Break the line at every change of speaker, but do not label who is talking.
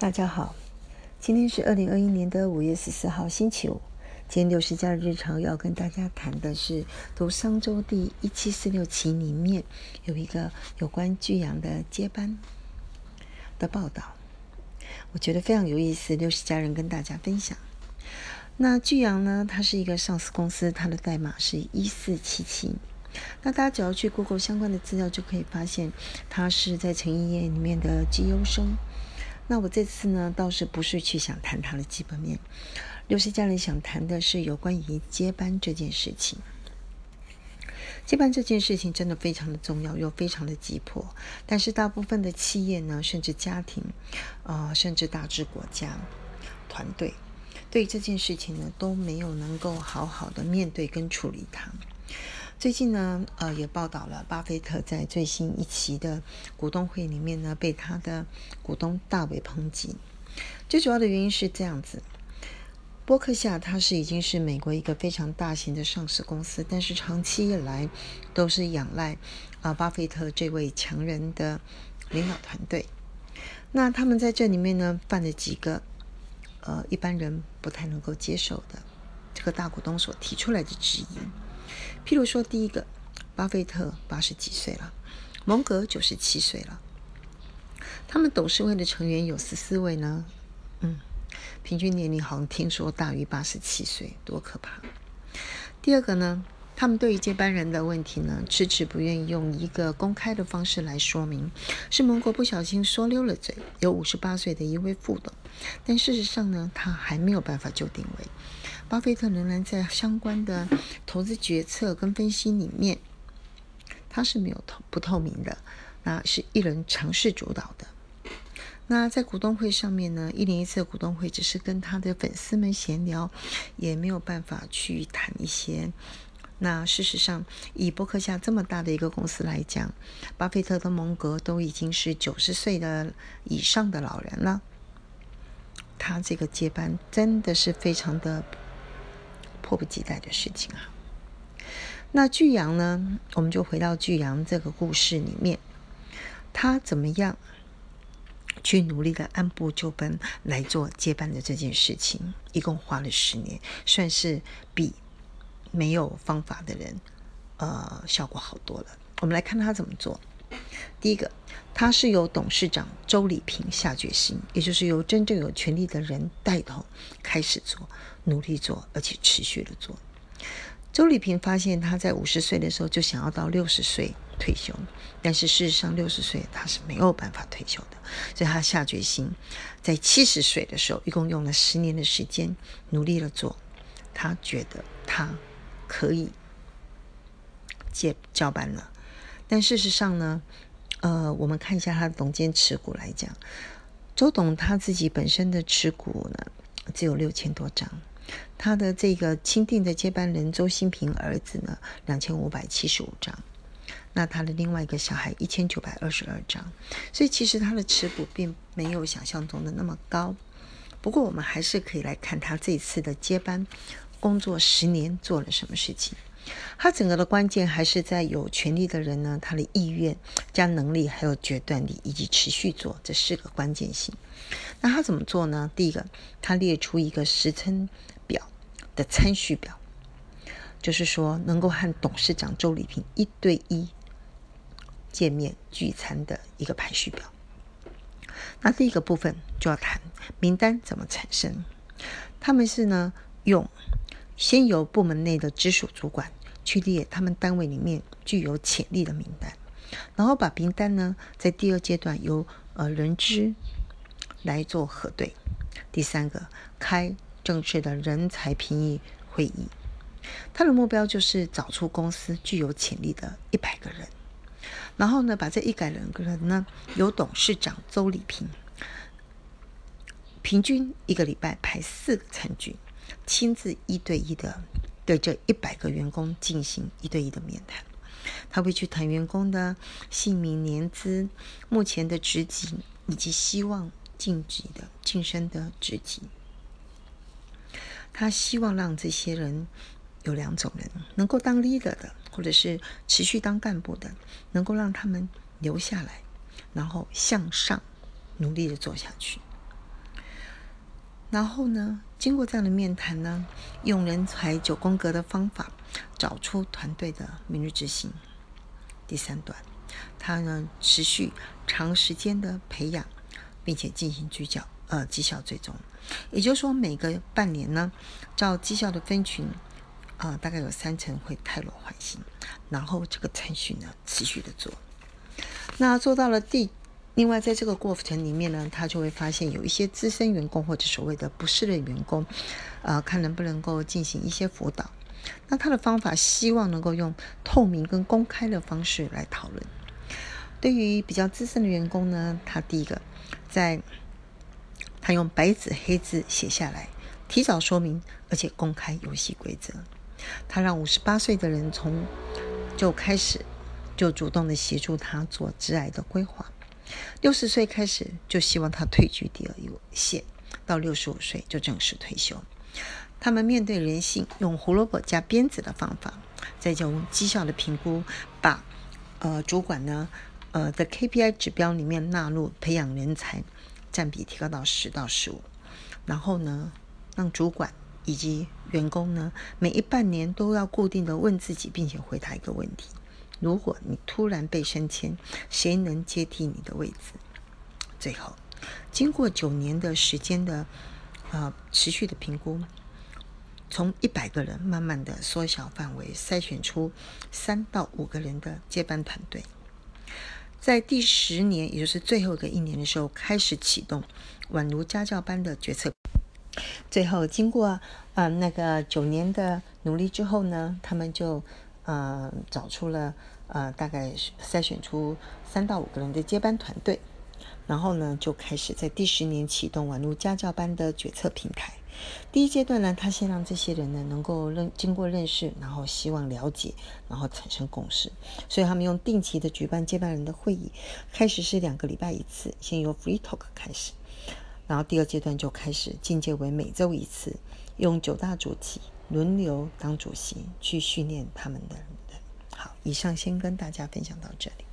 大家好，今天是二零二一年的五月十四号，星期五。今天六十加的日常要跟大家谈的是读商周第一七四六期里面有一个有关巨阳的接班的报道，我觉得非常有意思。六十家人跟大家分享。那巨阳呢，它是一个上市公司，它的代码是一四七七。那大家只要去 Google 相关的资料，就可以发现它是在成衣业里面的绩优生。那我这次呢，倒是不是去想谈它的基本面。刘氏家人想谈的是有关于接班这件事情。接班这件事情真的非常的重要，又非常的急迫。但是大部分的企业呢，甚至家庭，呃，甚至大致国家、团队，对这件事情呢，都没有能够好好的面对跟处理它。最近呢，呃，也报道了巴菲特在最新一期的股东会里面呢，被他的股东大为抨击。最主要的原因是这样子：波克夏它是已经是美国一个非常大型的上市公司，但是长期以来都是仰赖啊巴菲特这位强人的领导团队。那他们在这里面呢，犯了几个呃一般人不太能够接受的这个大股东所提出来的质疑。譬如说，第一个，巴菲特八十几岁了，蒙格九十七岁了，他们董事会的成员有十四位呢，嗯，平均年龄好像听说大于八十七岁，多可怕！第二个呢，他们对于接班人的问题呢，迟迟不愿意用一个公开的方式来说明，是蒙格不小心说溜了嘴，有五十八岁的一位副董，但事实上呢，他还没有办法就定位。巴菲特仍然在相关的投资决策跟分析里面，他是没有透不透明的，那是一人尝试主导的。那在股东会上面呢，一年一次的股东会只是跟他的粉丝们闲聊，也没有办法去谈一些。那事实上，以伯克夏这么大的一个公司来讲，巴菲特和蒙格都已经是九十岁的以上的老人了，他这个接班真的是非常的。迫不及待的事情啊！那巨阳呢？我们就回到巨阳这个故事里面，他怎么样去努力的按部就班来做接班的这件事情？一共花了十年，算是比没有方法的人呃效果好多了。我们来看他怎么做。第一个，他是由董事长周礼平下决心，也就是由真正有权力的人带头开始做，努力做，而且持续的做。周礼平发现他在五十岁的时候就想要到六十岁退休，但是事实上六十岁他是没有办法退休的，所以他下决心在七十岁的时候，一共用了十年的时间努力了做，他觉得他可以接交班了。但事实上呢，呃，我们看一下他的董监持股来讲，周董他自己本身的持股呢只有六千多张，他的这个钦定的接班人周新平儿子呢两千五百七十五张，那他的另外一个小孩一千九百二十二张，所以其实他的持股并没有想象中的那么高。不过我们还是可以来看他这次的接班工作十年做了什么事情。他整个的关键还是在有权力的人呢，他的意愿、加能力、还有决断力以及持续做这四个关键性。那他怎么做呢？第一个，他列出一个时程表的参序表，就是说能够和董事长周礼平一对一见面聚餐的一个排序表。那第一个部分就要谈名单怎么产生。他们是呢用先由部门内的直属主管。去列他们单位里面具有潜力的名单，然后把名单呢，在第二阶段由呃人资来做核对。第三个，开正式的人才评议会议，他的目标就是找出公司具有潜力的一百个人，然后呢，把这一百人个人呢，由董事长周礼平平均一个礼拜排四个餐具，亲自一对一的。对这一百个员工进行一对一的面谈，他会去谈员工的姓名、年资、目前的职级以及希望晋级的晋升的职级。他希望让这些人有两种人，能够当 leader 的，或者是持续当干部的，能够让他们留下来，然后向上努力的做下去。然后呢，经过这样的面谈呢，用人才九宫格的方法找出团队的明日之星。第三段，他呢持续长时间的培养，并且进行聚焦呃绩效追踪。也就是说，每个半年呢，照绩效的分群，啊，大概有三成会泰罗换新，然后这个程序呢持续的做。那做到了第。另外，在这个过程里面呢，他就会发现有一些资深员工或者所谓的不适任员工，呃，看能不能够进行一些辅导。那他的方法希望能够用透明跟公开的方式来讨论。对于比较资深的员工呢，他第一个在他用白纸黑字写下来，提早说明而且公开游戏规则。他让五十八岁的人从就开始就主动的协助他做致癌的规划。六十岁开始就希望他退居第二线，到六十五岁就正式退休。他们面对人性，用胡萝卜加鞭子的方法，再用绩效的评估，把呃主管呢呃的 KPI 指标里面纳入培养人才占比提高到十到十五，然后呢让主管以及员工呢每一半年都要固定的问自己，并且回答一个问题。如果你突然被升迁，谁能接替你的位置？最后，经过九年的时间的呃持续的评估，从一百个人慢慢的缩小范围，筛选出三到五个人的接班团队。在第十年，也就是最后的一年的时候，开始启动宛如家教班的决策。最后，经过呃那个九年的努力之后呢，他们就。呃，找出了呃，大概筛选出三到五个人的接班团队，然后呢，就开始在第十年启动宛如家教班的决策平台。第一阶段呢，他先让这些人呢能够认经过认识，然后希望了解，然后产生共识。所以他们用定期的举办接班人的会议，开始是两个礼拜一次，先由 free talk 开始，然后第二阶段就开始进阶为每周一次，用九大主题。轮流当主席去训练他们的人。好，以上先跟大家分享到这里。